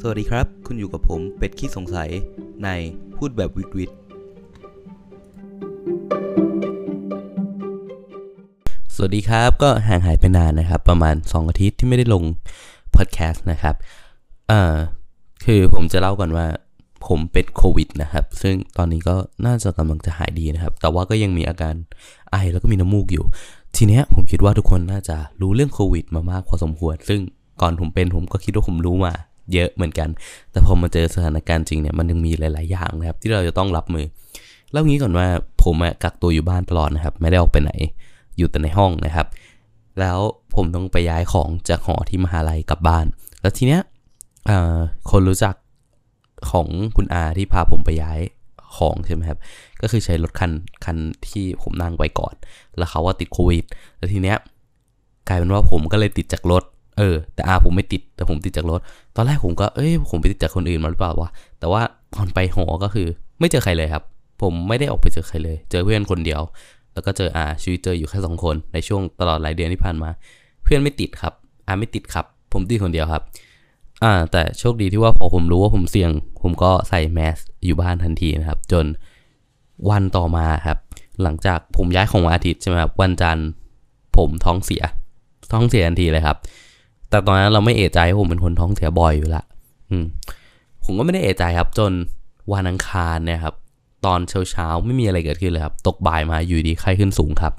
สวัสดีครับ คุณอยู่กับผมเป็ดขี้สงสัยในพูดแบบวิดวิดสวัสดีครับก็ห่างหายไปนานนะครับ ประมาณ 2 อาทิตย์ที่ไม่ได้ลงพอดแคสต์นะครับเอ่อคือผมจะเล่าก่อนว่าผมเป็นโควิดนะครับ ซึ่งตอนนี้ก็น่าจะกำลังจะหายดีนะครับ แต่ว่าก็ยังมีอาการไอแล้วก็มีน้ำมูกอยู่ ทีเนี้ยผมคิดว่าทุกคนน่าจะรู้เรื่องโควิดมามากพอสมควร ซึ่งก่อนผมเป็นผมก็คิดว่าผมรู้มา เยอะเหมือนกัน แต่พอมาเจอสถานการณ์จริงเนี่ยมันยังมีหลาย ๆ อย่างนะครับ ที่เราจะต้องรับมือเล่างี้ก่อนว่าผมกักตัวอยู่บ้านตลอดนะครับ ไม่ได้ออกไปไหนอยู่แต่ในห้องนะครับ แล้วผมต้องไปย้ายของจากหอที่มหาลัยกลับบ้าน แล้วทีเนี้ยคนรู้จักของคุณอาที่พาผมไปย้ายของใช่ไหมครับ ก็คือใช้รถคันคันที่ผมนั่งไปก่อน แล้วเขาว่าติดโควิด แล้วทีเนี้ยกลายเป็นว่าผมก็เลยติดจากรถ เออ แต่อาผมไม่ติด แต่ผมติดจากรถ ตอนแรกผมก็ เอ้ย ผมไปติดจากคนอื่นมาหรือเปล่าวะ แต่ว่าตอนไปหอก็คือ ไม่เจอใครเลยครับ ผมไม่ได้ออกไปเจอใครเลย เจอเพื่อนคนเดียว แล้วก็เจออาชีวิตเจออยู่แค่สองคนในช่วงตลอดหลายเดือนที่ผ่านมา เพื่อนไม่ติดครับ อาไม่ติดครับ ผมติดคนเดียวครับ อ่า แต่โชคดีที่ว่าพอผมรู้ว่าผมเสี่ยง ผมก็ใส่แมสอยู่บ้านทันทีนะครับ จนวันต่อมาครับ หลังจากผมย้ายของวันอาทิตย์ใช่ไหมครับ วันจันทร์ผมท้องเสีย ท้องเสียทันทีเลยครับ แต่ตอนนั้นเราไม่เอะใจผมเป็นคนท้องเสียบ่อยอยู่ละอืมผมก็ไม่ได้เอะใจครับ จนวันอังคารเนี่ยครับ ตอนเช้าเช้าๆไม่มีอะไรเกิดขึ้นเลยครับ ตกบ่ายมาอยู่ดีไข้ขึ้นสูงครับ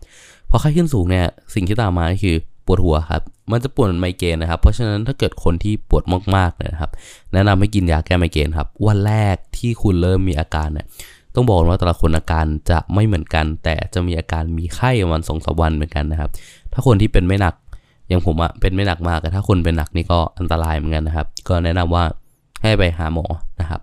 พอไข้ขึ้นสูงเนี่ย สิ่งที่ตามมาก็คือปวดหัวครับ มันจะปวดเมือนไมเกรนนะครับ เพราะฉะนั้นถ้าเกิดคนที่ปวดมากๆเนี่ยนะครับ แนะนำให้กินยาแก้ไมเกรนครับ วันแรกที่คุณเริ่มมีอาการเนี่ย ต้องบอกว่าแต่ละคนอาการจะไม่เหมือนกัน แต่จะมีอาการมีไข้ประมาณสองสามวันเหมือนกันนะครับ ถ้าคนที่เป็นไม่หนัก อย่างผมอะเป็นไม่หนักมากแต่ถ้าคนเป็นหนักนี่ก็อันตรายเหมือนกันนะครับ ก็แนะนำว่าให้ไปหาหมอนะครับ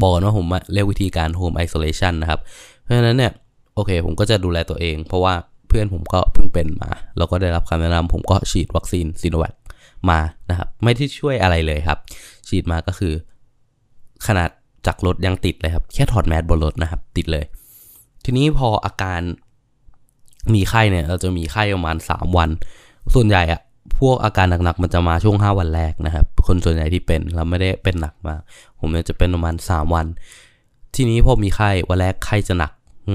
บอกก่อนว่าผมอะเรียกวิธีการ home isolation นะครับ เพราะฉะนั้นเนี่ยโอเค ผมก็จะดูแลตัวเอง เพราะว่าเพื่อนผมก็เพิ่งเป็นมา แล้วก็ได้รับคำแนะนำผมก็ฉีดวัคซีนซีโนแวคมานะครับ ไม่ได้ช่วยอะไรเลยครับ ฉีดมาก็คือ ขนาดจากรถยังติดเลยครับ แค่ถอดแมสบนรถนะครับ ติดเลย ทีนี้พออาการมีไข้เนี่ย เราจะมีไข้ประมาณ 3 วัน ส่วนใหญ่อะพวกอาการหนักๆมันจะมาช่วง 5 วันแรกนะครับ คนส่วนใหญ่ที่เป็นเราไม่ได้เป็นหนักมาก ผมเนี่ยจะเป็นประมาณ 3 วัน ทีนี้พอมีไข้วันแรกไข้จะหนัก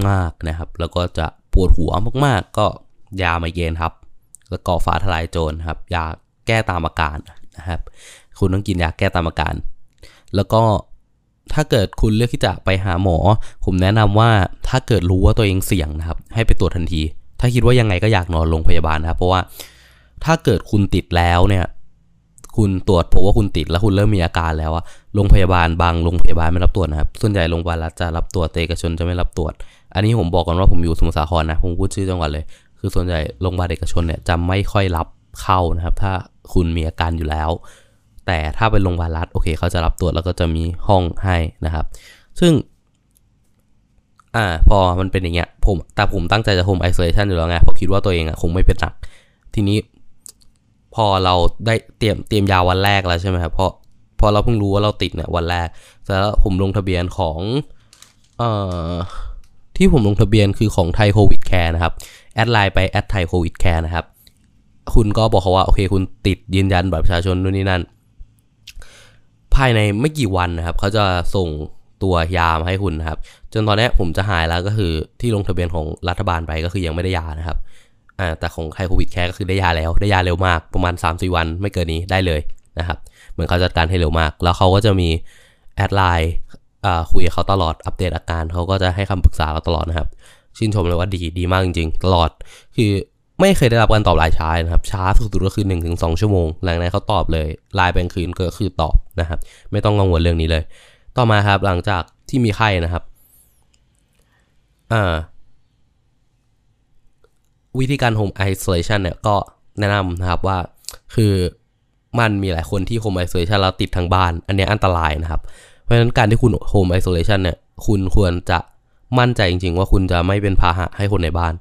มากนะครับ แล้วก็จะปวดหัวมากๆ ก็ยาไมเกรนครับ แล้วก็ฟ้าทลายโจรครับ ยาแก้ตามอาการนะครับ คุณต้องกินยาแก้ตามอาการ แล้วก็ถ้าเกิดคุณเลือกที่จะไปหาหมอ ผมแนะนำว่าถ้าเกิดรู้ว่าตัวเองเสี่ยงนะครับ ให้ไปตรวจทันที ถ้าคิดว่ายังไงก็อยากนอนโรงพยาบาลนะครับ เพราะว่า ถ้าเกิดคุณติดแล้วเนี่ย คุณตรวจพบว่าคุณติดแล้วคุณเริ่มมีอาการแล้วอะโรงพยาบาลบางโรงพยาบาลไม่รับตรวจนะครับ ส่วนใหญ่โรงพยาบาลรัฐจะรับตรวจแต่เอกชนจะไม่รับตรวจ อันนี้ผมบอกก่อนว่าผมอยู่สมุทรสาครนะ ผมพูดชื่อจังหวัดเลย คือส่วนใหญ่โรงพยาบาลเอกชนเนี่ยจะไม่ค่อยรับเข้านะครับ ถ้าคุณมีอาการอยู่แล้ว แต่ถ้าเป็นโรงพยาบาลรัฐโอเค เขาจะรับตรวจแล้วก็จะมีห้องให้นะครับ ซึ่งอ่าพอมันเป็นอย่างเงี้ยผมแต่ผมตั้งใจจะ home isolation อยู่แล้วไงเพราะคิดว่าตัวเองอะคงไม่เป็นหนัก ทีนี้ พอเราได้เตรียมเตรียมยาวันแรกแล้วใช่ไหมครับเพราะพอเราเพิ่งรู้ว่าเราติดเนี่ยวันแรกแล้วผมลงทะเบียนของเอ่อที่ผมลงทะเบียนคือของไทยโควิดแคร์นะครับ add ไลน์ไป add ไทยโควิดแคร์นะครับ คุณก็บอกเขาว่า โอเค คุณติดยืนยันบัตรประชาชนนู่นนี่นั่น ภายในไม่กี่วันนะครับ เขาจะส่งตัวยามาให้คุณนะครับ จนตอนนี้ผมจะหายแล้วก็คือที่ลงทะเบียนของรัฐบาลไปก็คือยังไม่ได้ยานะครับ อ่าแต่ของไทยโควิดแคร์ก็คือได้ยาแล้วได้ยาเร็วมากประมาณ3 4วันไม่เกินนี้ได้เลยนะครับเหมือนเขาจัดการให้เร็วมาก แล้วเขาก็จะมี add ไลน์อ่าคุยกับเขาตลอดอัปเดตอาการเขาก็จะให้คำปรึกษาเราตลอดนะครับ ชื่นชมเลยว่าดีดีมากจริง ๆ ตลอดคือไม่เคยได้รับการตอบไลน์ช้านะครับ ช้าสุดๆก็คือ1 ถึง 2 ชั่วโมง หลังนั้นเขาตอบเลยไลน์เป็นคืนก็คือตอบนะครับ ไม่ต้องกังวลเรื่องนี้เลย ต่อมาครับหลังจากที่มีไข้นะครับอ่า วิธีการ home isolation เนี่ยก็แนะนำนะครับว่าคือมันมีหลายคนที่ home isolation แล้วติดทางบ้าน อันนี้อันตรายนะครับ เพราะฉะนั้นการที่คุณ home isolation เนี่ยคุณควรจะมั่นใจจริง ๆ ว่าคุณจะไม่เป็นพาหะให้คนในบ้าน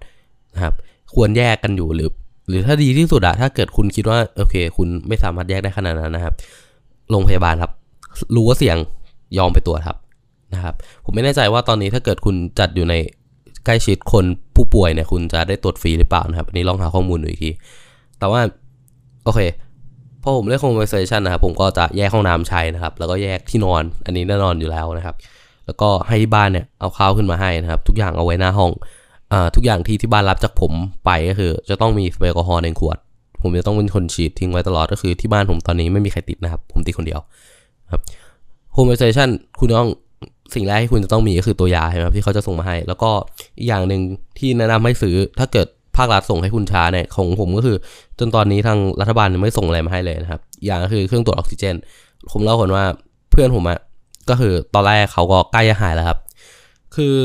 นะครับ ควรแยกกันอยู่หรือ หรือถ้าดีที่สุดอะถ้าเกิดคุณคิดว่าโอเค คุณไม่สามารถแยกได้ขนาดนั้นนะครับโรงพยาบาลครับ รู้ว่าเสี่ยงยอมไปตรวจครับนะครับ ผมไม่แน่ใจว่าตอนนี้ถ้าเกิดคุณจัดอยู่ใน ใกล้ชิดคนผู้ป่วยเนี่ยคุณจะได้ตรวจฟรีหรือเปล่านะครับ อันนี้ลองหาข้อมูลดูอีกที แต่ว่า โอเคพอผมเลือก home isolation นะครับ ผมก็จะแยกห้องน้ำใช้นะครับ แล้วก็แยกที่นอน อันนี้แน่นอนอยู่แล้วนะครับ แล้วก็ให้ที่บ้านเนี่ยเอาข้าวขึ้นมาให้นะครับ ทุกอย่างเอาไว้หน้าห้องอ่าทุกอย่างที่ที่บ้านรับจากผมไปก็คือ จะต้องมีสเปรย์แอลกอฮอล์ในขวด ผมจะต้องเป็นคนฉีดทิ้งไว้ตลอดก็คือที่บ้านผมตอนนี้ไม่มีใครติดนะครับ ผมติดคนเดียวครับ home isolation คุณต้องสิ่งแรกที่คุณจะต้องมีก็คือตัวยาใช่ไหมครับที่เขาจะส่งมาให้ แล้วก็ อีกอย่างหนึ่งที่แนะนำให้ซื้อถ้าเกิดภาครัฐส่งให้คุณช้าเนี่ยของผมก็คือ จนตอนนี้ทางรัฐบาลไม่ส่งอะไรมาให้เลยนะครับ อย่างก็คือเครื่องตรวจออกซิเจน ผมเล่าก่อนว่าเพื่อนผมอะก็คือตอนแรกเขาก็ใกล้จะหายแล้วครับ คือ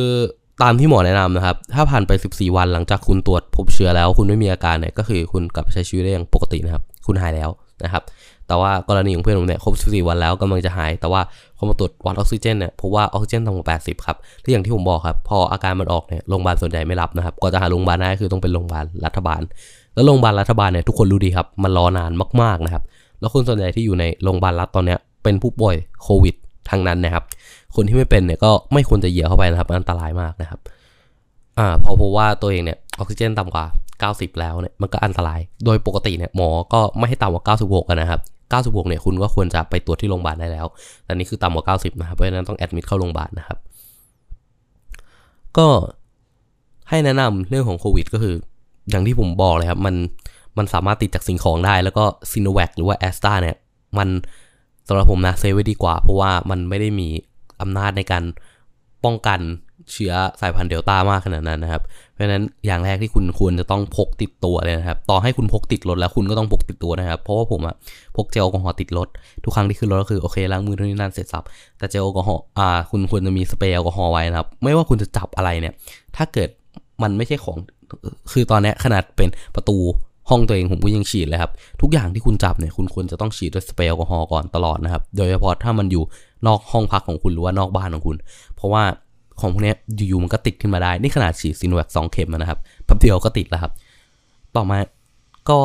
ตามที่หมอแนะนำนะครับ ถ้าผ่านไป 14 วันหลังจากคุณตรวจพบเชื้อแล้ว คุณไม่มีอาการเนี่ยก็คือคุณกลับไปใช้ชีวิตได้อย่างปกตินะครับ คุณหายแล้วนะครับ แต่ว่ากรณีของเพื่อนผมเนี่ยครบ14วันแล้วกำลังจะหาย แต่ว่าพอมาตรวจวัดออกซิเจนเนี่ยพบว่าออกซิเจนต่ำกว่า80ครับและอย่างที่ผมบอกครับ พออาการมันออกเนี่ยโรงพยาบาลส่วนใหญ่ไม่รับนะครับกว่าจะหาโรงพยาบาลได้คือต้องเป็นโรงพยาบาลรัฐบาล แล้วโรงพยาบาลรัฐบาลเนี่ยทุกคนรู้ดีครับมันรอนานมากๆนะครับแล้วคนส่วนใหญ่ที่อยู่ในโรงพยาบาลรัฐตอนเนี้ยเป็นผู้ป่วยโควิดทั้งนั้นนะครับคนที่ไม่เป็นเนี่ยก็ไม่ควรจะเหยียบเข้าไปนะครับอันตรายมากนะครับอ่าพอพบว่าตัวเองเนี่ยออกซิเจนต่ำกว่า 90 แล้วเนี่ยมันก็อันตราย โดยปกติเนี่ยหมอก็ไม่ให้ต่ำกว่า96กันนะครับ96เนี่ยคุณก็ควรจะไปตรวจที่โรงพยาบาลได้แล้วแต่นี่คือต่ำกว่า90นะครับเพราะฉะนั้นต้อง admit เข้าโรงพยาบาลนะครับ ก็ให้แนะนำเรื่องของโควิด ก็คือ อย่างที่ผมบอกเลยครับ มันมันสามารถติดจากสิ่งของได้ แล้วก็ซีโนแวคหรือว่าแอสตราเนี่ย มันสำหรับผมนะ safe ไว้ดีกว่า เพราะว่ามันไม่ได้มีอำนาจในการป้องกัน เชื้อสายพันธุ์เดลต้ามากขนาดนั้นนะครับ เพราะฉะนั้นอย่างแรกที่คุณควรจะต้องพกติดตัวเลยนะครับ ต่อให้คุณพกติดรถแล้วคุณก็ต้องพกติดตัวนะครับ เพราะว่าผมอะพกเจลแอลกอฮอล์ติดรถทุกครั้งที่ขึ้นรถก็คือโอเคล้างมือนู่นนี่นั่นเสร็จสรรพ แต่เจลแอลกอฮอล์อ่าคุณควรจะมีสเปรย์แอลกอฮอล์ไว้นะครับ ไม่ว่าคุณจะจับอะไรเนี่ย ถ้าเกิดมันไม่ใช่ของคือตอนนี้ขนาดเป็นประตูห้องตัวเองผมก็ยังฉีดเลยครับ ทุกอย่างที่คุณจับเนี่ยคุณควรจะต้องฉีดด้วยสเปรย์แอลกอฮอล์ก่อนตลอดนะครับ โดยเฉพาะถ้ามันอยู่นอกห้องพักของคุณหรือว่านอกบ้านของคุณ เพราะว่า ของพวกนี้อยู่ๆมันก็ติดขึ้นมาได้ นี่ขนาดฉีดซีโนแวคสองเข็มนะครับแป๊บเดียวก็ติดแล้วครับ ต่อมาก็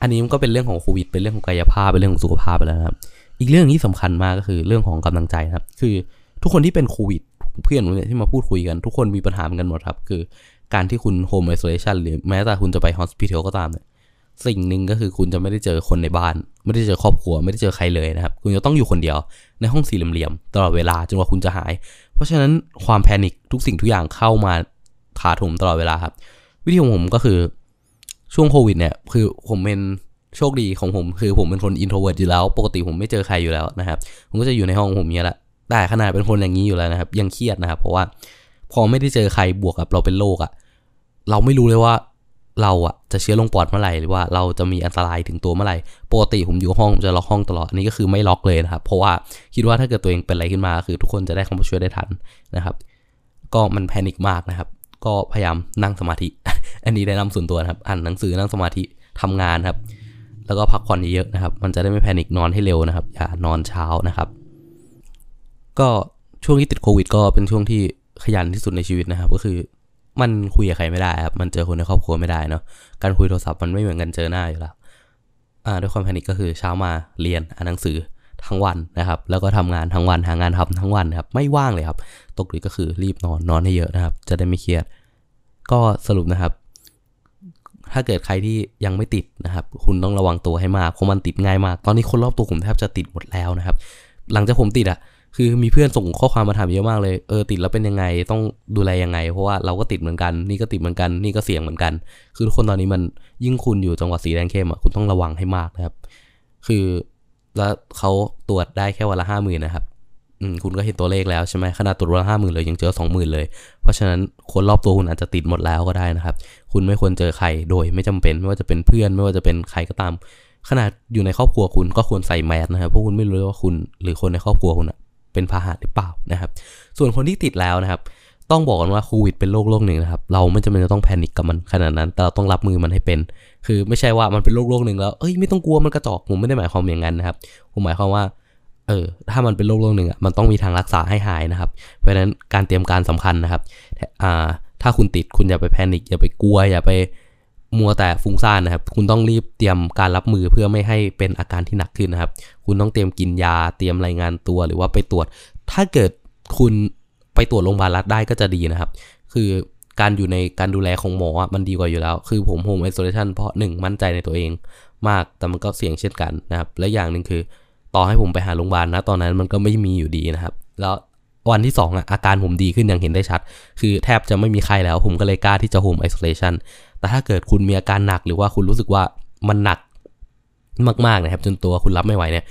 อันนี้มันก็เป็นเรื่องของโควิด เป็นเรื่องของกายภาพ เป็นเรื่องของสุขภาพไปแล้วครับ อีกเรื่องที่สำคัญมากก็คือเรื่องของกำลังใจครับ คือทุกคนที่เป็นโควิด เพื่อนผมเนี่ยที่มาพูดคุยกัน ทุกคนมีปัญหาเหมือนกันหมดครับ คือการที่คุณโฮมไอโซเลชันหรือแม้แต่คุณจะไปฮอสพิทอลก็ตามเนี่ย สิ่งหนึ่งก็คือคุณจะไม่ได้เจอคนในบ้าน ไม่ได้เจอครอบครัวไม่ได้เจอใครเลยนะครับ คุณจะต้องอยู่คนเดียวในห้องสี่เหลี่ยมตลอดเวลาจนกว่าคุณจะหาย เพราะฉะนั้นความ panic ทุกสิ่งทุกอย่างเข้ามาถาโถมตลอดเวลาครับ วิธีของผมก็คือช่วงโควิดเนี่ยคือผมเป็นโชคดีของผมคือผมเป็นคน introvert อยู่แล้ว ปกติผมไม่เจอใครอยู่แล้วนะครับ ผมก็จะอยู่ในห้องผมเนี้ยแหละแต่ขนาดเป็นคนอย่างนี้อยู่แล้วนะครับ ยังเครียดนะครับ เพราะว่าพอไม่ได้เจอใครบวกกับเราเป็นโรคอะเราไม่รู้เลยว่า เราอะจะเชื้อลงปอดเมื่อไหร่หรือว่าเราจะมีอันตรายถึงตัวเมื่อไหร่ปกติผมอยู่ห้องผมจะล็อกห้องตลอดอันนี้ก็คือไม่ล็อกเลยนะครับ เพราะว่าคิดว่าถ้าเกิดตัวเองเป็นอะไรขึ้นมาคือทุกคนจะได้เข้ามาช่วยได้ทันนะครับ ก็มันแพนิคมากนะครับ ก็พยายามนั่งสมาธิ อันนี้แนะนำส่วนตัวนะครับอ่านหนังสือนั่งสมาธิทำงานครับ แล้วก็พักผ่อนเยอะๆนะครับ มันจะได้ไม่แพนิคนอนให้เร็วนะครับ อย่านอนเช้านะครับ ก็ช่วงที่ติดโควิด ก็เป็นช่วงที่ขยันที่สุดในชีวิตนะครับ ก็คือ มันคุยกับใครไม่ได้ครับ มันเจอคนในครอบครัวไม่ได้เนาะ การคุยโทรศัพท์มันไม่เหมือนกันเจอหน้าอยู่แล้ว อ่า ด้วยความแพนิคก็คือเช้ามาเรียนอ่านหนังสือทั้งวันนะครับ แล้วก็ทำงานทั้งวันหางานทำทั้งวันนะครับ ไม่ว่างเลยครับ ตกดึกก็คือรีบนอนนอนให้เยอะนะครับ จะได้ไม่เครียด ก็สรุปนะครับ ถ้าเกิดใครที่ยังไม่ติดนะครับ คุณต้องระวังตัวให้มากเพราะมันติดง่ายมาก ตอนนี้คนรอบตัวผมแทบจะติดหมดแล้วนะครับ หลังจากผมติดอะ คือมีเพื่อนส่งข้อความมาถามเยอะมากเลยเออติดแล้วเป็นยังไงต้องดูแลยังไง เพราะว่าเราก็ติดเหมือนกันนี่ก็ติดเหมือนกันนี่ก็เสี่ยงเหมือนกัน คือทุกคนตอนนี้มันยิ่งคุณอยู่จังหวัดสีแดงเข้มอะคุณต้องระวังให้มากนะครับ คือแล้วเขาตรวจได้แค่วันละห้าหมื่นนะครับอืมคุณก็เห็นตัวเลขแล้วใช่ไหมขนาดตรวจวันละห้าหมื่นเลยยังเจอสองหมื่นเลย เพราะฉะนั้นคนรอบตัวคุณอาจจะติดหมดแล้วก็ได้นะครับ คุณไม่ควรเจอใครโดยไม่จำเป็นไม่ว่าจะเป็นเพื่อน ไม่ว่าจะเป็นใครก็ตาม ขนาดอยู่ในครอบครัวคุณก็ควรใส่แมสนะครับเพราะคุณไม่รู้ว่าคุณหรือคนในครอบครัวคุณอะ เป็นพาหะหรือเปล่านะครับ ส่วนคนที่ติดแล้วนะครับ ต้องบอกกันว่าโควิดเป็นโรคโรคหนึ่งนะครับ เราไม่จำเป็นจะต้องแพนิคกับมันขนาดนั้น แต่เราต้องรับมือมันให้เป็น คือไม่ใช่ว่ามันเป็นโรคโรคหนึ่งแล้ว เอ้ยไม่ต้องกลัวมันกระจอกผมไม่ได้หมายความอย่างนั้นนะครับ ผมหมายความว่า เออถ้ามันเป็นโรคโรคหนึ่งอะ มันต้องมีทางรักษาให้หายนะครับ เพราะฉะนั้นการเตรียมการสำคัญนะครับ อ่า ถ้าคุณติดคุณอย่าไปแพนิคอย่าไปกลัวอย่าไป มัวแต่ฟุ้งซ่านนะครับ คุณต้องรีบเตรียมการรับมือเพื่อไม่ให้เป็นอาการที่หนักขึ้นนะครับ คุณต้องเตรียมกินยาเตรียมรายงานตัวหรือว่าไปตรวจ ถ้าเกิดคุณไปตรวจโรงพยาบาลรัฐได้ก็จะดีนะครับ คือการอยู่ในการดูแลของหมออะมันดีกว่าอยู่แล้ว คือผมโฮมไอโซเลชันเพราะหนึ่งมั่นใจในตัวเองมากแต่มันก็เสี่ยงเช่นกันนะครับ และอย่างหนึ่งคือ ต่อให้ผมไปหาโรงพยาบาลนะตอนนั้นมันก็ไม่มีอยู่ดีนะครับ แล้ว วันที่ 2อะอาการผมดีขึ้นอย่างเห็นได้ชัด คือแทบจะไม่มีไข้แล้ว ผมก็เลยกล้าที่จะโฮมไอโซเลชันแต่ถ้าเกิดคุณมีอาการหนักหรือว่าคุณรู้สึกว่ามันหนักมากๆนะครับ จนตัวคุณรับไม่ไหวเนี่ย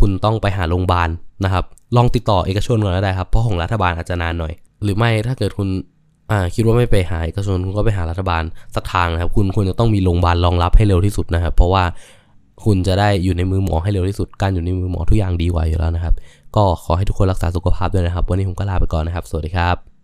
คุณต้องไปหาโรงพยาบาลนะครับ ลองติดต่อเอกชนก่อนก็ได้ครับเพราะของรัฐบาลอาจจะนานหน่อย หรือไม่ถ้าเกิดคุณอ่าคิดว่าไม่ไปหาเอกชนคุณก็ไปหารัฐบาลสักทางนะครับ คุณควรจะต้องมีโรงพยาบาลรองรับให้เร็วที่สุดนะครับ เพราะว่าคุณจะได้อยู่ในมือหมอให้เร็วที่สุด การอยู่ในมือหมอทุกอย่างดีกว่าอยู่แล้วนะครับ ก็ขอให้ทุกคนรักษาสุขภาพด้วยนะครับ วันนี้ผมก็ลาไปก่อนนะครับ สวัสดีครับ